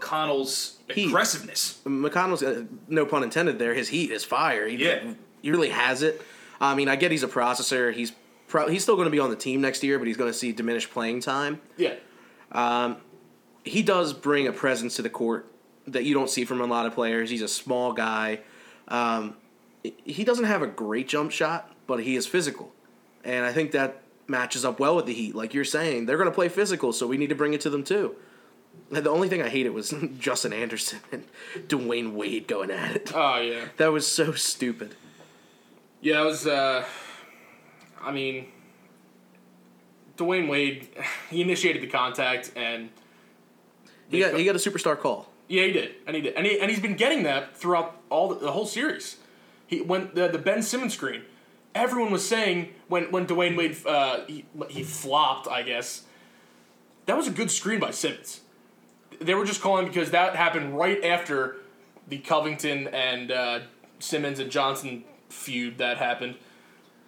Speaker 2: McConnell's
Speaker 1: Heat.
Speaker 2: aggressiveness.
Speaker 1: McConnell's, uh, no pun intended there, his heat is fire. He,
Speaker 2: Yeah.
Speaker 1: he really has it. I mean, I get he's a processor. He's pro- he's still going to be on the team next year, but he's going to see diminished playing time.
Speaker 3: Yeah.
Speaker 1: He does bring a presence to the court that you don't see from a lot of players. He's a small guy. Um, he doesn't have a great jump shot, but he is physical. And I think that matches up well with the Heat. Like you're saying, they're going to play physical, so we need to bring it to them too. [laughs] The only thing I hated was [laughs] Justin Anderson and Dwyane Wade going at it.
Speaker 3: Oh yeah. [laughs]
Speaker 1: That was so stupid.
Speaker 3: Yeah. It was. Uh, I mean, Dwyane Wade, [sighs] he initiated the contact, and
Speaker 1: He got he got a superstar call.
Speaker 3: yeah, he did, and he did, and he and he's been getting that throughout all the, the whole series. He when the the Ben Simmons screen, everyone was saying when when Dwyane Wade uh, he, he flopped, I guess. That was a good screen by Simmons. They were just calling because that happened right after the Covington and uh, Simmons and Johnson feud that happened.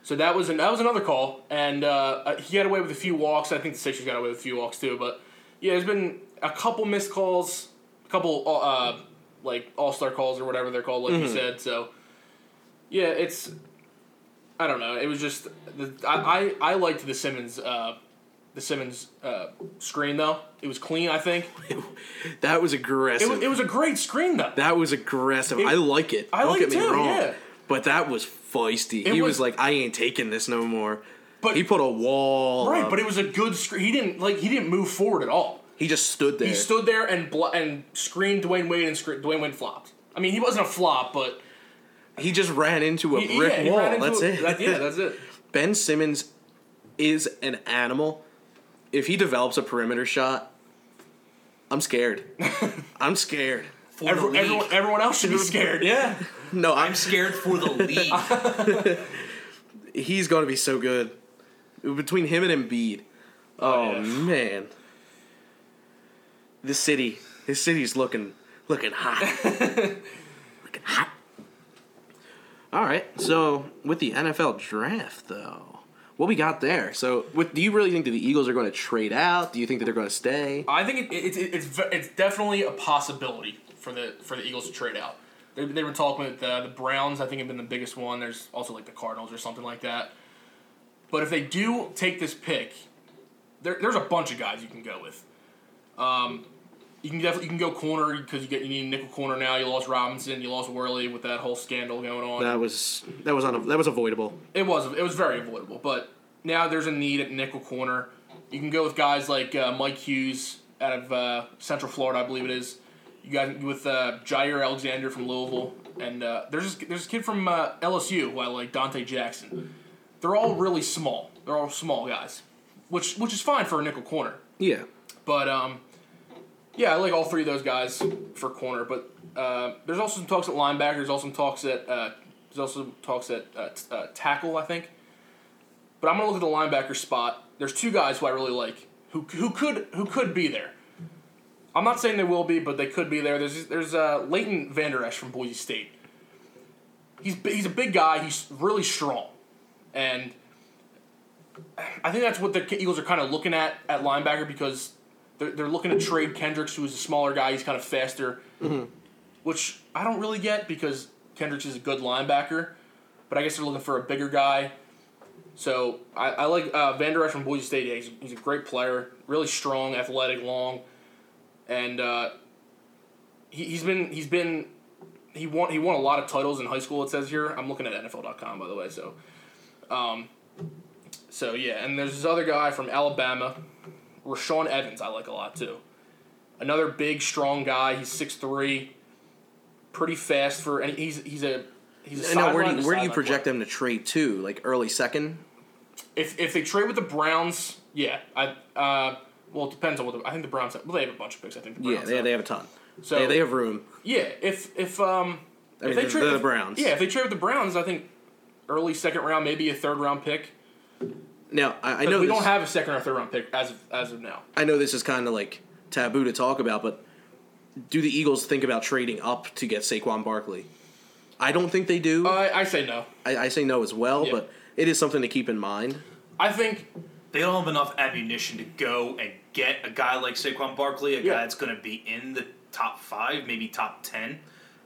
Speaker 3: So that was an, that was another call, and uh, uh, he got away with a few walks. I think the Sixers got away with a few walks too. But yeah, there's been a couple missed calls, a couple uh, like all star calls or whatever they're called, like you said. So yeah, it's I don't know. It was just the, I, I I liked the Simmons uh, the Simmons uh, screen though. It was clean. I think [laughs]
Speaker 1: That was
Speaker 3: it
Speaker 1: aggressive.
Speaker 3: was, it was a great screen though.
Speaker 1: that was aggressive.
Speaker 3: It-
Speaker 1: I like it.
Speaker 3: I
Speaker 1: Don't
Speaker 3: like
Speaker 1: get
Speaker 3: it
Speaker 1: me
Speaker 3: too,
Speaker 1: wrong.
Speaker 3: yeah.
Speaker 1: But that was feisty.
Speaker 3: It
Speaker 1: he was,
Speaker 3: was-
Speaker 1: like, I ain't taking this no more.
Speaker 3: But-
Speaker 1: he put a wall.
Speaker 3: Right,
Speaker 1: up.
Speaker 3: but it was a good screen. He didn't like he didn't move forward at all.
Speaker 1: he just stood there.
Speaker 3: He stood there and bl- and screened Dwyane Wade and scre- Dwyane Wade flopped. I mean, he wasn't a flop, but
Speaker 1: He just ran into a
Speaker 3: he,
Speaker 1: brick
Speaker 3: yeah,
Speaker 1: wall.
Speaker 3: into
Speaker 1: That's
Speaker 3: a-
Speaker 1: it.
Speaker 3: that- yeah, that's it. [laughs]
Speaker 1: ben Simmons is an animal. If he develops a perimeter shot, I'm scared. [laughs] I'm scared.
Speaker 2: For
Speaker 3: Every,
Speaker 2: league.
Speaker 3: everyone, everyone else should be [laughs] scared. Yeah.
Speaker 1: No, I'm.
Speaker 2: I'm scared for the [laughs] league.
Speaker 1: He's going to be so good. Between him and Embiid. Oh, oh,
Speaker 3: yeah.
Speaker 1: man. This city, this city's looking looking hot. looking hot. All right. So, with the NFL draft though, what we got there? So, with do you really think that the Eagles are going to trade out? Do you think that they're going to stay?
Speaker 3: I think it, it, it, it's it's definitely a possibility for the for the Eagles to trade out. They they were talking with uh, the Browns. I think have been the biggest one. There's also like the Cardinals or something like that. But if they do take this pick, there, there's a bunch of guys you can go with. Um, you can definitely you can go corner because you get you need a nickel corner now. You lost Robinson, you lost Worley with that whole scandal going on.
Speaker 1: That was that was un, that was avoidable.
Speaker 3: It was it was very avoidable, but now there's a need at nickel corner. You can go with guys like uh, Mike Hughes out of uh, Central Florida, I believe it is. You guys with uh, Jaire Alexander from Louisville, and uh, there's this, there's a kid from uh, LSU who I like, Donte Jackson. They're all really small. They're all small guys, which which is fine for a nickel corner.
Speaker 1: Yeah.
Speaker 3: But um, yeah, I like all three of those guys for corner. But uh, there's also some talks at linebacker. There's also some talks at uh, there's also talks at uh, t- uh, tackle. I think. But I'm gonna look at the linebacker spot. There's two guys who I really like who who could who could be there. I'm not saying they will be, but they could be there. There's there's uh, Leighton Vander Esch from Boise State. He's he's a big guy. He's really strong, and I think that's what the Eagles are kind of looking at at linebacker because they're, they're looking to trade Kendricks, who is a smaller guy. He's kind of faster, which I don't really get because Kendricks is a good linebacker, but I guess they're looking for a bigger guy. So I, I like uh, Vander Esch from Boise State. He's, he's a great player, really strong, athletic, long, and uh, he, he's been he's been he won he won a lot of titles in high school. It says here. I'm looking at NFL.com by the way. So, um, so yeah, and there's this other guy from Alabama, Rashaan Evans. I like a lot too. Another big, strong guy. He's 6'3", pretty fast for, and he's he's a he's a
Speaker 1: And now, where do you, where do you project
Speaker 3: player.
Speaker 1: them to trade to? Like early second?
Speaker 3: If if they trade with the Browns, yeah, I uh, well it depends on what the, I think the Browns. Have, well, they have a bunch of picks. I think. The
Speaker 1: Yeah, they,
Speaker 3: have.
Speaker 1: they have a ton.
Speaker 3: So-
Speaker 1: they, they have room.
Speaker 3: Yeah, if if um,
Speaker 1: I
Speaker 3: if
Speaker 1: mean,
Speaker 3: they
Speaker 1: the-
Speaker 3: trade
Speaker 1: the Browns.
Speaker 3: Yeah, if they trade with the Browns, I think early second round, maybe a third round pick.
Speaker 1: Now I, I know
Speaker 3: we
Speaker 1: this,
Speaker 3: don't have a second or third round pick as of, as of now.
Speaker 1: I know this is kind of like taboo to talk about, but do the Eagles think about trading up to get Saquon Barkley? I don't think they do.
Speaker 3: I I say no.
Speaker 1: I, I say no as well,
Speaker 3: Yeah.
Speaker 1: but it is something to keep in mind.
Speaker 3: I think
Speaker 2: they don't have enough ammunition to go and get a guy like Saquon Barkley, a
Speaker 3: Yeah.
Speaker 2: guy that's going to be in the top five, maybe top ten,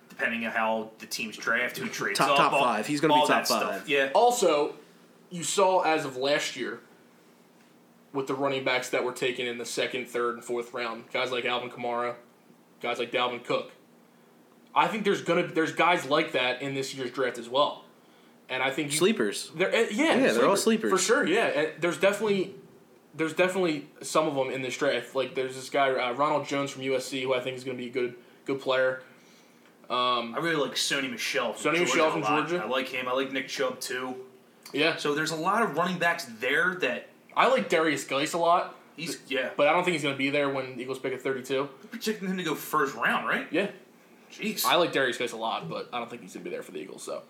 Speaker 2: depending on how the teams draft, who trades
Speaker 1: Top-
Speaker 2: up,
Speaker 1: top
Speaker 2: all-
Speaker 1: five. He's gonna be top
Speaker 2: that stuff.
Speaker 1: five.
Speaker 2: Yeah,
Speaker 3: also you saw as of last year with the running backs that were taken in the second, third, and fourth round, guys like Alvin Kamara, guys like Dalvin Cook. I think there's gonna there's guys like that in this year's draft as well, and I think you,
Speaker 1: Sleepers.
Speaker 3: They're, uh, yeah,
Speaker 1: Yeah, they're all sleepers.
Speaker 3: for sure. Yeah, and there's definitely there's definitely some of them in this draft. Like there's this guy uh, Ronald Jones from USC who I think is going to be a good good player.
Speaker 2: I really like Sony Michel. From
Speaker 3: Sony
Speaker 2: Georgia Michel
Speaker 3: from. Georgia.
Speaker 2: I like him. I like Nick Chubb too.
Speaker 3: Yeah,
Speaker 2: So there's a lot of running backs there that
Speaker 3: I like Derrius Guice a lot,
Speaker 2: He's yeah,
Speaker 3: but I don't think he's going to be there when Eagles pick at 32.
Speaker 2: projecting him to go first round, right?
Speaker 3: Yeah.
Speaker 2: Jeez.
Speaker 3: I like Derrius Guice a lot, but I don't think he's going to be there for the Eagles, so.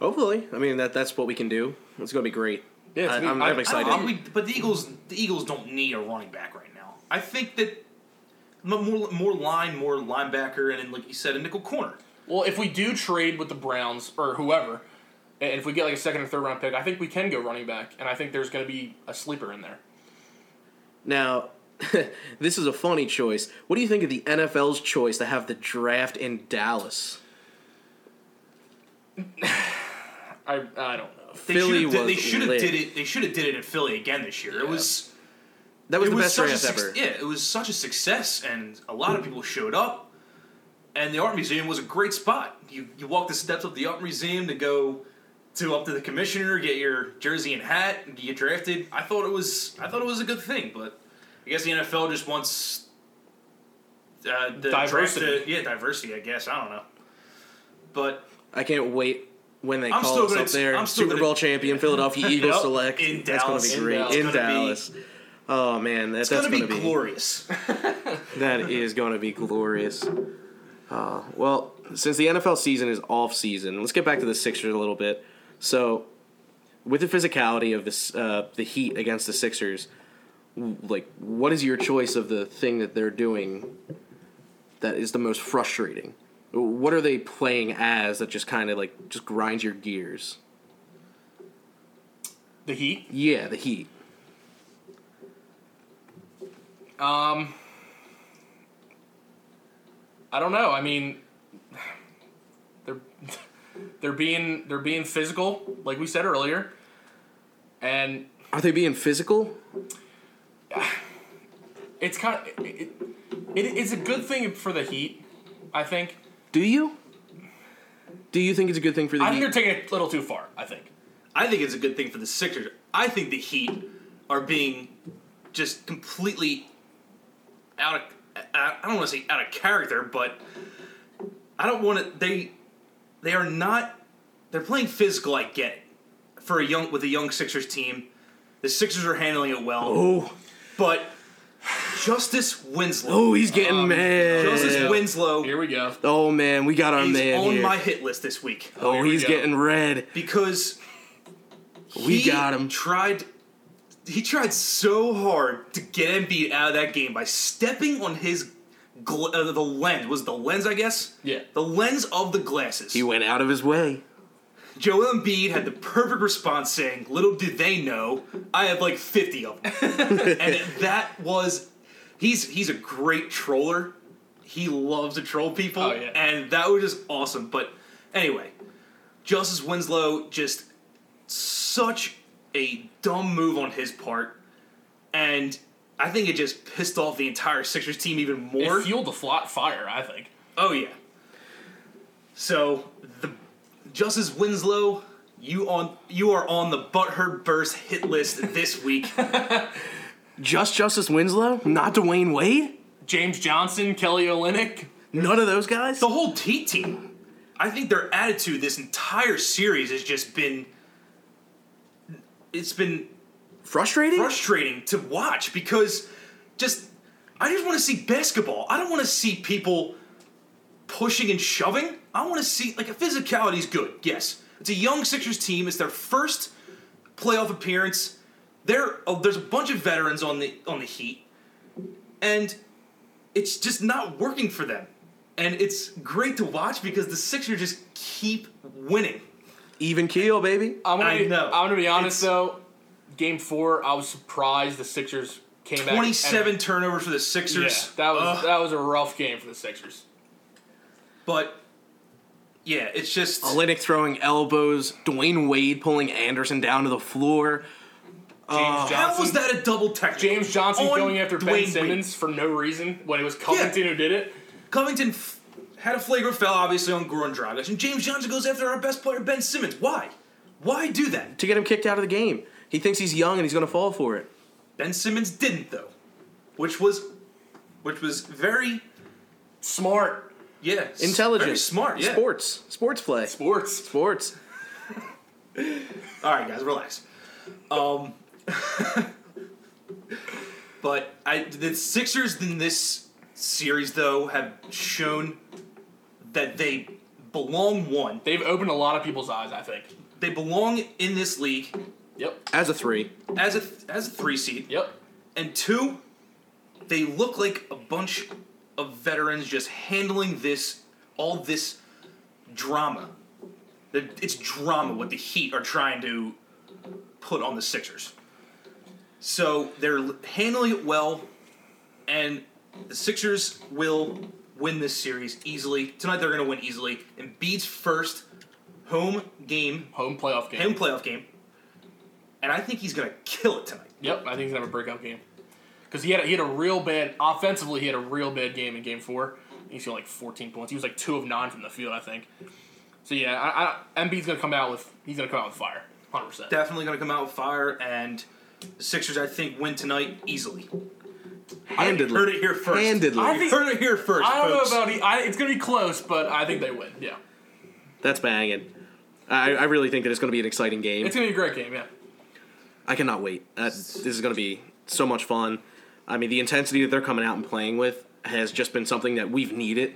Speaker 1: Hopefully, I mean that that's what we can do. It's gonna be great.
Speaker 3: Yeah, it's
Speaker 1: I,
Speaker 3: gonna
Speaker 1: I'm,
Speaker 3: be- I-
Speaker 1: I'm
Speaker 3: I
Speaker 1: excited.
Speaker 2: I don't but the Eagles, the Eagles don't need a running back right now. I think that more, more line, more linebacker, and then, like you said, a nickel corner.
Speaker 3: Well, if we do trade with the Browns or whoever, and if we get like a second or third round pick, I think we can go running back, and I think there's going to be a sleeper in there.
Speaker 1: Now, [laughs] this is a funny choice. What do you think of the NFL's choice to have the draft in Dallas? [sighs]
Speaker 3: I I don't know.
Speaker 2: They
Speaker 1: Philly
Speaker 2: should've did, they should have did it. They should have did it in Philly again this year. It was
Speaker 1: That was
Speaker 2: it
Speaker 1: the
Speaker 2: was
Speaker 1: best
Speaker 2: such a
Speaker 1: draft
Speaker 2: suc-
Speaker 1: ever.
Speaker 2: yeah. It was such a success, and a lot of people showed up. And the art museum was a great spot. You you walk the steps of the art museum to go to up to the commissioner, get your jersey and hat, and get drafted. I thought it was I thought it was a good thing, but I guess the NFL just wants uh, the draft
Speaker 3: Diversity.
Speaker 2: to- yeah, diversity. I guess I don't know, but
Speaker 1: I can't wait when they
Speaker 2: I'm
Speaker 1: call us
Speaker 2: gonna-
Speaker 1: up there.
Speaker 2: I'm
Speaker 1: Super
Speaker 2: gonna-
Speaker 1: Bowl champion, Philadelphia [laughs] Eagles
Speaker 2: Yep.
Speaker 1: select.
Speaker 2: In
Speaker 1: that's
Speaker 2: Dallas.
Speaker 1: gonna
Speaker 3: In
Speaker 1: be great.
Speaker 3: Dallas.
Speaker 1: In
Speaker 2: It's be-
Speaker 1: Dallas. Oh man, that,
Speaker 2: it's
Speaker 1: that's
Speaker 2: gonna,
Speaker 1: gonna,
Speaker 2: be, glorious. [laughs]
Speaker 1: That is going to be glorious. Uh, well, since the NFL season is off season, let's get back to the Sixers a little bit. So, with the physicality of this, uh, the Heat against the Sixers, like, what is your choice of the thing that they're doing that is the most frustrating? What are they playing as that just kind of like just grinds your gears?
Speaker 3: The Heat.
Speaker 1: Yeah, the Heat.
Speaker 3: Um, I don't know. I mean, they're being they're being physical, like we said earlier, and
Speaker 1: Are they being physical? [sighs]
Speaker 3: it's kind of it, it, it's a good thing for the Heat. I think.
Speaker 1: Do you? Do you think it's a good thing for the Heat?
Speaker 3: I think
Speaker 1: Heat?
Speaker 3: they're taking it a little too far. I think.
Speaker 2: I think it's a good thing for the Sixers. I think the Heat are being just completely out of. I I don't want to say out of character, but I don't want to. They they are not. They're playing physical. I get it. for a young with a young Sixers team. The Sixers are handling it well,
Speaker 1: Oh,
Speaker 2: but Justice Winslow.
Speaker 1: oh, he's getting um, mad.
Speaker 2: Justice Winslow.
Speaker 3: Here we go.
Speaker 1: Oh man, we got our
Speaker 2: He's
Speaker 1: man
Speaker 2: on
Speaker 1: here.
Speaker 2: my hit list this week
Speaker 1: oh,
Speaker 3: here we
Speaker 1: he's
Speaker 3: go.
Speaker 1: getting red.
Speaker 2: because
Speaker 1: We
Speaker 2: he
Speaker 1: got him.
Speaker 2: Tried. He tried so hard to get Embiid out of that game by stepping on his gl- uh, the lens was it the lens I guess
Speaker 3: Yeah.
Speaker 2: the lens of the glasses.
Speaker 1: He went out of his way.
Speaker 2: Joel Embiid had the perfect response, saying, "Little did they know, I have like fifty of them," [laughs] and that was he's he's a great troller. He loves to troll people,
Speaker 3: Oh, yeah.
Speaker 2: and that was just awesome. But anyway, Justice Winslow just such a dumb move on his part, and I think it just pissed off the entire Sixers team even more.
Speaker 3: It fueled the flat fire. I think.
Speaker 2: Oh yeah. So the Justice Winslow, you on you are on the Butthurt Burst hit list this week. [laughs]
Speaker 1: Just Justice Winslow, not Dwyane Wade.
Speaker 3: James Johnson, Kelly Olynyk.
Speaker 1: None of those guys.
Speaker 2: the whole T team. I think their attitude this entire series has just been it's been
Speaker 1: Frustrating.
Speaker 2: frustrating to watch because just I just want to see basketball. I don't want to see people pushing and shoving. I want to see like a physicality is good. Yes, it's a young Sixers team. It's their first playoff appearance. There, oh, there's a bunch of veterans on the on the Heat, and it's just not working for them. And it's great to watch because the Sixers just keep winning.
Speaker 1: Even keel, baby.
Speaker 3: I'm gonna,
Speaker 2: I
Speaker 3: be,
Speaker 2: know.
Speaker 3: I'm gonna be honest
Speaker 2: It's-
Speaker 3: though. Game four, I was surprised the Sixers came back.
Speaker 2: Twenty-seven
Speaker 3: and-
Speaker 2: turnovers for the
Speaker 3: Yeah,
Speaker 2: Sixers.
Speaker 3: that was
Speaker 2: Ugh.
Speaker 3: that was a rough game for the Sixers.
Speaker 2: But yeah, it's just
Speaker 1: Olynyk throwing elbows. Dwyane Wade pulling Anderson down to the floor.
Speaker 3: James Johnson.
Speaker 2: how was that a double technical?
Speaker 3: James Johnson
Speaker 2: on
Speaker 3: going after
Speaker 2: Dwyane
Speaker 3: Ben
Speaker 2: Wade?
Speaker 3: Simmons for no reason when it was Covington who did it.
Speaker 2: Covington f- had a flagrant foul, obviously on Goran Dragic, and James Johnson goes after our best player, Ben Simmons. Why? Why do that?
Speaker 1: to get him kicked out of the game. He thinks he's young and he's going to fall for it.
Speaker 2: Ben Simmons didn't though, which was, which was very
Speaker 3: Smart
Speaker 2: yeah s-
Speaker 1: Intelligent.
Speaker 2: very smart. Yeah.
Speaker 1: Sports. Sports play.
Speaker 3: sports.
Speaker 1: Sports. [laughs]
Speaker 2: All right, guys, relax. Um, [laughs] But I, the Sixers in this series, though, have shown that they belong. One,
Speaker 3: They've opened a lot of people's eyes. I think.
Speaker 2: they belong in this league
Speaker 3: Yep.
Speaker 1: As a three,
Speaker 2: as a as a three seed.
Speaker 3: Yep.
Speaker 2: And two, they look like a bunch of veterans just handling this, all this drama. It's drama what the Heat are trying to put on the Sixers. So they're handling it well, and the Sixers will win this series easily. Tonight they're going to win easily. And Embiid's first home game,
Speaker 3: Home playoff game.
Speaker 2: home playoff game, and I think he's going to kill it tonight.
Speaker 3: Yep, I think he's gonna have a breakout game. Because he had a, he had a real bad offensively. He had a real bad game in Game Four. He's got like 14 points. He was like two of nine from the field, I think. So yeah, I, I, Embiid's gonna come out with he's gonna come out with fire, 100. percent
Speaker 2: definitely going to come out with fire, and the Sixers, I think, win tonight easily.
Speaker 1: handedly.
Speaker 2: Heard it here first.
Speaker 1: Handedly.
Speaker 3: I think-
Speaker 2: Heard it here first.
Speaker 3: I don't
Speaker 2: folks.
Speaker 3: know about it. I, it's gonna be close, but I think they win. Yeah,
Speaker 1: That's banging. I, I really think that it's going to be an exciting game.
Speaker 3: it's gonna be a great game. Yeah,
Speaker 1: I cannot wait. Uh, this is going to be so much fun. I mean, the intensity that they're coming out and playing with has just been something that we've needed.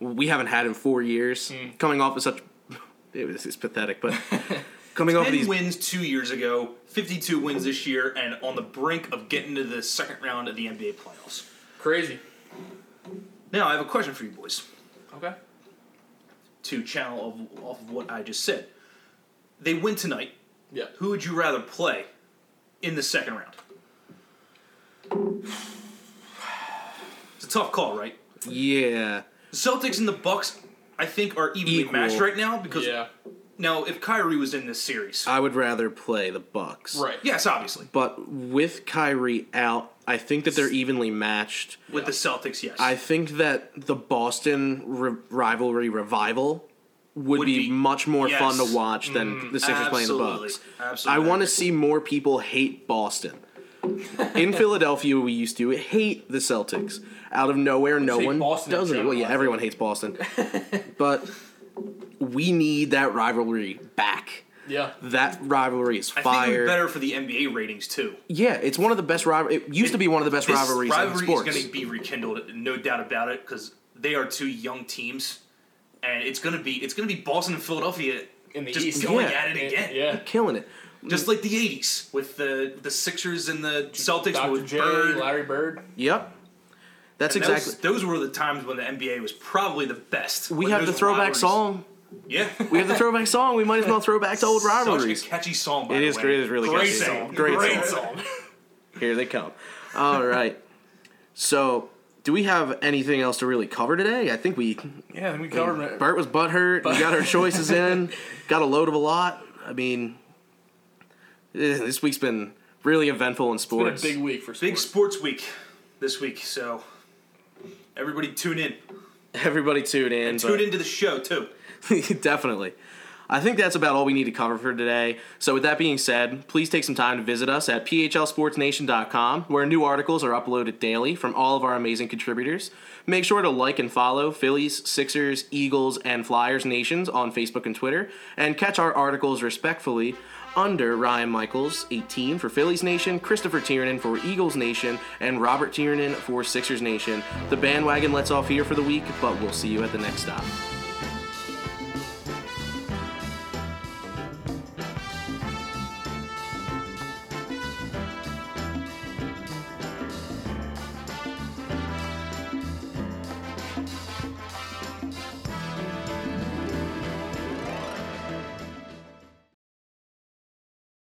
Speaker 1: We haven't had in four years. Coming off of such, [laughs] it was it's pathetic, but [laughs] coming off of these.
Speaker 2: wins two years ago, 52 wins this year, and on the brink of getting to the second round of the NBA playoffs.
Speaker 3: crazy.
Speaker 2: Now, I have a question for you boys
Speaker 3: Okay.
Speaker 2: to channel off of what I just said. They win tonight.
Speaker 3: Yeah.
Speaker 2: Who would you rather play in the second round? It's a tough call, right?
Speaker 1: Yeah,
Speaker 2: The Celtics and the Bucks, I think, are evenly
Speaker 1: Equal.
Speaker 2: matched right now because
Speaker 3: Yeah.
Speaker 2: now if Kyrie was in this series,
Speaker 1: I would rather play the Bucks.
Speaker 3: Right.
Speaker 2: yes, obviously
Speaker 1: But with Kyrie out, I think that they're evenly matched.
Speaker 2: with the Celtics, yes.
Speaker 1: I think that the Boston ri- rivalry revival would,
Speaker 2: Would
Speaker 1: be,
Speaker 2: be-
Speaker 1: much more
Speaker 2: yes.
Speaker 1: fun to watch than mm-hmm. the Sixers playing the. Bucks.
Speaker 2: Absolutely.
Speaker 1: I want to see more people hate Boston. In [laughs] Philadelphia, we used to hate the Celtics. Out of nowhere, no one
Speaker 3: Boston doesn't.
Speaker 1: Well, yeah, everyone hates Boston, [laughs] but we need that rivalry back.
Speaker 3: Yeah.
Speaker 1: That rivalry is
Speaker 2: I think
Speaker 1: fire.
Speaker 2: better for the NBA ratings too.
Speaker 1: Yeah, it's one of the best rival. It used to be one of the best rivalries in
Speaker 2: rivalry is going to be rekindled, no doubt about it, because they are two young teams, and it's going to be it's going to be Boston and Philadelphia
Speaker 3: In the
Speaker 2: just
Speaker 3: East.
Speaker 2: going
Speaker 1: Yeah.
Speaker 2: at it again.
Speaker 3: Yeah.
Speaker 1: Killing it.
Speaker 2: just like the '80s with the the Sixers and the Celtics
Speaker 3: Dr.
Speaker 2: with
Speaker 3: J,
Speaker 2: Bird.
Speaker 3: Larry Bird.
Speaker 1: Yep. That's
Speaker 2: And
Speaker 1: exactly.
Speaker 2: Those, those were the times when the NBA was probably the best.
Speaker 1: we
Speaker 2: when
Speaker 1: have the throwback
Speaker 2: rivalries-
Speaker 1: song.
Speaker 2: Yeah, [laughs]
Speaker 1: We have the throwback song. We might as well throw back to old rivalries.
Speaker 2: Such a catchy song. By
Speaker 1: It
Speaker 2: the
Speaker 1: is
Speaker 2: way.
Speaker 1: great. It is really
Speaker 3: Great
Speaker 1: catchy.
Speaker 3: song.
Speaker 1: Great,
Speaker 3: Great
Speaker 1: song.
Speaker 3: song.
Speaker 1: Here they come. All right. So, do we have anything else to really cover today? I think we.
Speaker 3: Yeah, I think we covered it.
Speaker 1: Bert was butthurt. We got our choices in. [laughs] Got a load of a lot. I mean, eh, this week's been really eventful in
Speaker 3: It's been a
Speaker 1: sports.
Speaker 3: big week for sports.
Speaker 2: Big
Speaker 3: sports.
Speaker 2: sports week this week, so everybody tune in.
Speaker 1: Everybody tune in.
Speaker 2: Tune into the show too. [laughs]
Speaker 1: Definitely. I think that's about all we need to cover for today. So, with that being said, please take some time to visit us at phlsportsnation.com, where new articles are uploaded daily from all of our amazing contributors. Make sure to like and follow Phillies, Sixers, Eagles, and Flyers Nations on Facebook and Twitter, and catch our articles respectfully under Ryan Michaels, 18 for Phillies Nation, Christopher Tiernan for Eagles Nation, and Robert Tiernan for Sixers Nation. The bandwagon lets off here for the week, but we'll see you at the next stop.